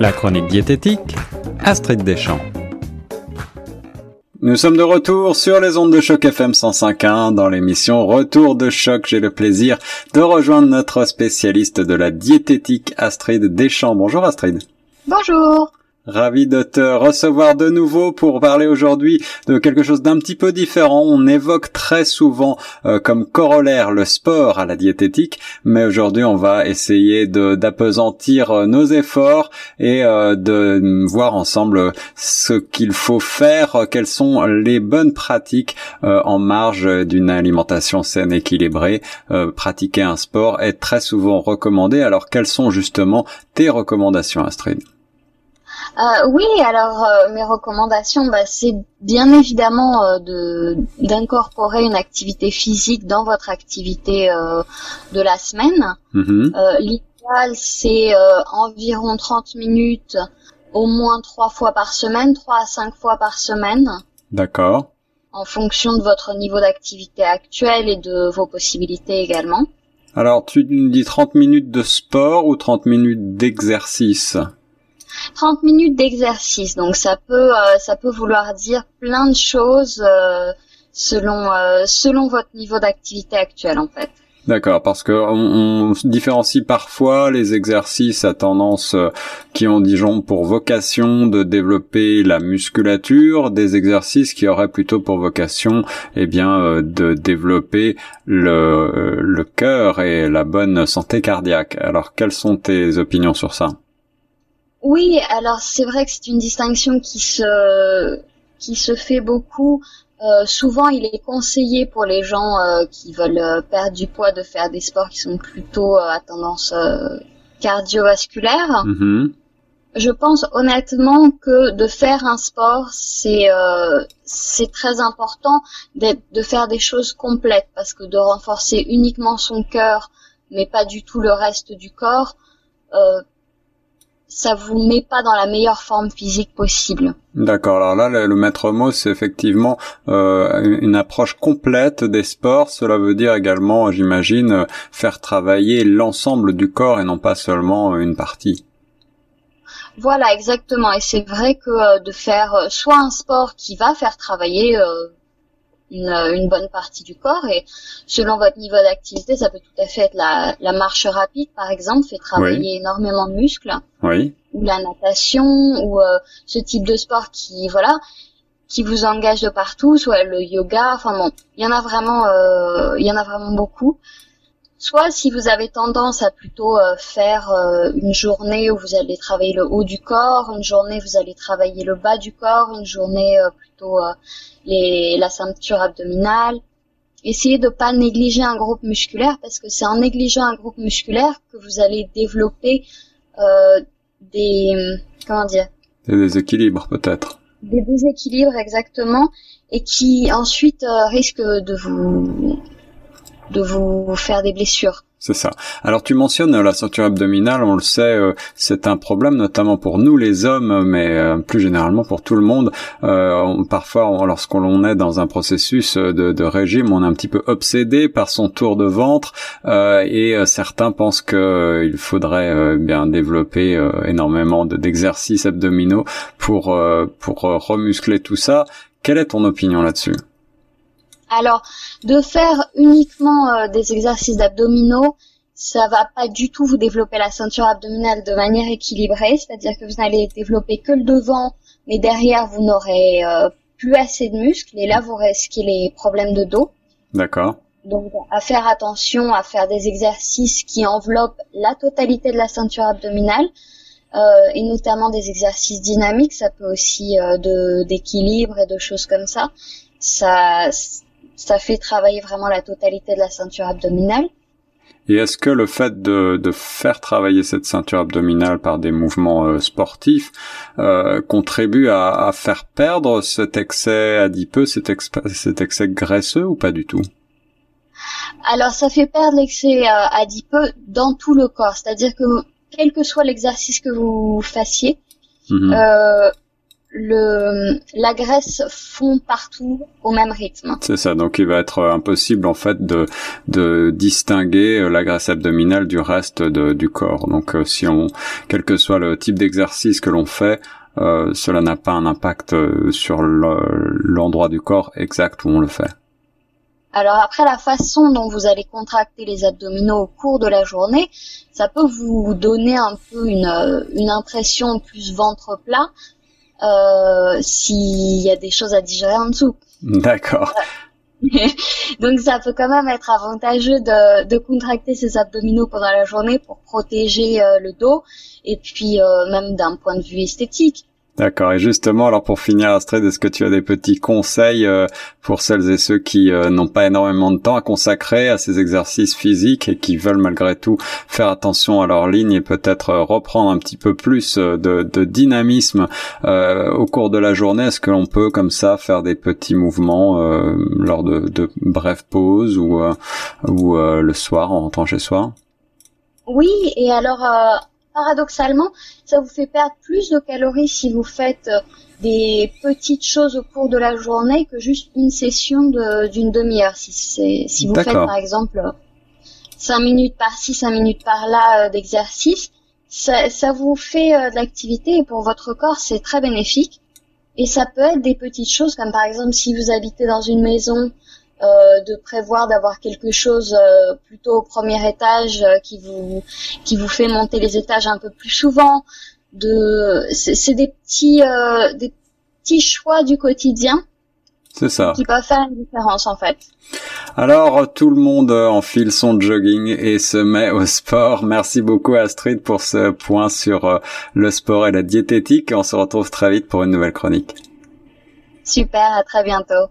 La chronique diététique, Astrid Deschamps. Nous sommes de retour sur les ondes de choc FM 105.1 dans l'émission Retour de choc. J'ai le plaisir de rejoindre notre spécialiste de la diététique Astrid Deschamps. Bonjour Astrid. Bonjour. Ravi de te recevoir de nouveau pour parler aujourd'hui de quelque chose d'un petit peu différent. On évoque très souvent euh, comme corollaire le sport à la diététique, mais aujourd'hui on va essayer d'apesantir euh, nos efforts et euh, de voir ensemble ce qu'il faut faire, quelles sont les bonnes pratiques en marge d'une alimentation saine équilibrée. pratiquer un sport est très souvent recommandé. Alors quelles sont justement tes recommandations, Astrid? Euh, oui, alors euh, mes recommandations, bah, c'est bien évidemment euh, de d'incorporer une activité physique dans votre activité de la semaine. Mm-hmm. L'idéal, c'est environ 30 minutes, au moins trois fois par semaine, trois à cinq fois par semaine. D'accord. En fonction de votre niveau d'activité actuel et de vos possibilités également. Alors, tu nous dis 30 minutes de sport ou 30 minutes d'exercice? 30 minutes d'exercice. Donc ça peut euh, ça peut vouloir dire plein de choses euh, selon euh, selon votre niveau d'activité actuel en fait. D'accord, parce que on, différencie parfois les exercices à tendance qui ont disons pour vocation de développer la musculature, des exercices qui auraient plutôt pour vocation, eh bien, de développer le le cœur et la bonne santé cardiaque. Alors, quelles sont tes opinions sur ça? Oui, alors c'est vrai que c'est une distinction qui se qui se fait beaucoup. Euh, souvent, il est conseillé pour les gens euh, qui veulent euh, perdre du poids de faire des sports qui sont plutôt à tendance cardiovasculaire. Mm-hmm. Je pense honnêtement que de faire un sport, c'est c'est très important de faire des choses complètes parce que de renforcer uniquement son cœur, mais pas du tout le reste du corps, ça vous met pas dans la meilleure forme physique possible. D'accord. Alors là, le, maître mot, c'est effectivement euh, une approche complète des sports. Cela veut dire également, j'imagine, faire travailler l'ensemble du corps et non pas seulement une partie. Voilà, exactement. Et c'est vrai que euh, de faire euh, soit un sport qui va faire travailler euh, une, bonne partie du corps et selon votre niveau d'activité, ça peut tout à fait être la, la marche rapide par exemple, fait travailler énormément de muscles. Oui. Ou la natation ou euh, ce type de sport qui voilà qui vous engage de partout, soit le yoga, enfin bon, il y en a vraiment euh, il y en a vraiment beaucoup. Soit si vous avez tendance à plutôt faire une journée où vous allez travailler le haut du corps, une journée où vous allez travailler le bas du corps, une journée plutôt les, la ceinture abdominale. Essayez de pas négliger un groupe musculaire parce que c'est en négligeant un groupe musculaire que vous allez développer euh, des comment dire? Des déséquilibres peut-être. Des déséquilibres exactement et qui ensuite euh, risquent de vous de vous faire des blessures. C'est ça. Alors tu mentionnes la ceinture abdominale, on le sait, euh, c'est un problème notamment pour nous les hommes, mais euh, plus généralement pour tout le monde. Euh, parfois, lorsqu'on est dans un processus de, de, régime, on est un petit peu obsédé par son tour de ventre, et certains pensent qu'il faudrait bien développer énormément d'exercices abdominaux pour pour remuscler tout ça. Quelle est ton opinion là-dessus? Alors, de faire uniquement euh, des exercices d'abdominaux, ça va pas du tout vous développer la ceinture abdominale de manière équilibrée, c'est-à-dire que vous n'allez développer que le devant, mais derrière vous n'aurez euh, plus assez de muscles et là vous risquez les problèmes de dos. D'accord. Donc à faire attention à faire des exercices qui enveloppent la totalité de la ceinture abdominale euh, et notamment des exercices dynamiques, ça peut aussi de d'équilibre et de choses comme ça. Ça ça fait travailler vraiment la totalité de la ceinture abdominale. Et est-ce que le fait de, de, faire travailler cette ceinture abdominale par des mouvements euh, sportifs euh, contribue à, à, faire perdre cet excès adipeux, cet, cet excès graisseux ou pas du tout? Alors ça fait perdre l'excès euh, adipeux dans tout le corps, c'est-à-dire que quel que soit l'exercice que vous fassiez, mhm. Euh, le la graisse fond partout au même rythme. C'est ça, donc il va être impossible en fait de de distinguer la graisse abdominale du reste de, du corps. Donc euh, si on quel que soit le type d'exercice que l'on fait, euh, cela n'a pas un impact euh, sur l'endroit du corps exact où on le fait. Alors après la façon dont vous allez contracter les abdominaux au cours de la journée, ça peut vous donner un peu une, une impression plus ventre plat euh, s'il y a des choses à digérer en dessous. D'accord. Donc ça peut quand même être avantageux de, de contracter ses abdominaux pendant la journée pour protéger euh, le dos et puis euh, même d'un point de vue esthétique. D'accord. Et justement, alors pour finir, Astrid, est-ce que tu as des petits conseils euh, pour celles et ceux qui euh, n'ont pas énormément de temps à consacrer à ces exercices physiques et qui veulent malgré tout faire attention à leur ligne et peut-être euh, reprendre un petit peu plus de, de dynamisme au cours de la journée? Est-ce que l'on peut comme ça faire des petits mouvements lors de, de brèves pauses ou, ou le soir en rentrant chez soi? Oui, et alors paradoxalement, ça vous fait perdre plus de calories si vous faites euh, des petites choses au cours de la journée que juste une session d'une demi-heure. Si, si vous faites par exemple 5 minutes par-ci, 5 minutes par-là euh, d'exercice, ça, ça, vous fait euh, de l'activité et pour votre corps c'est très bénéfique. Et ça peut être des petites choses comme par exemple si vous habitez dans une maison euh, de prévoir d'avoir quelque chose euh, plutôt au premier étage euh, qui vous qui vous fait monter les étages un peu plus souvent. De c'est des petits des petits choix du quotidien. C'est ça. Qui peuvent faire une différence en fait. Alors tout le monde enfile son jogging et se met au sport. Merci beaucoup Astrid pour ce point sur le sport et la diététique. On se retrouve très vite pour une nouvelle chronique. Super, à très bientôt.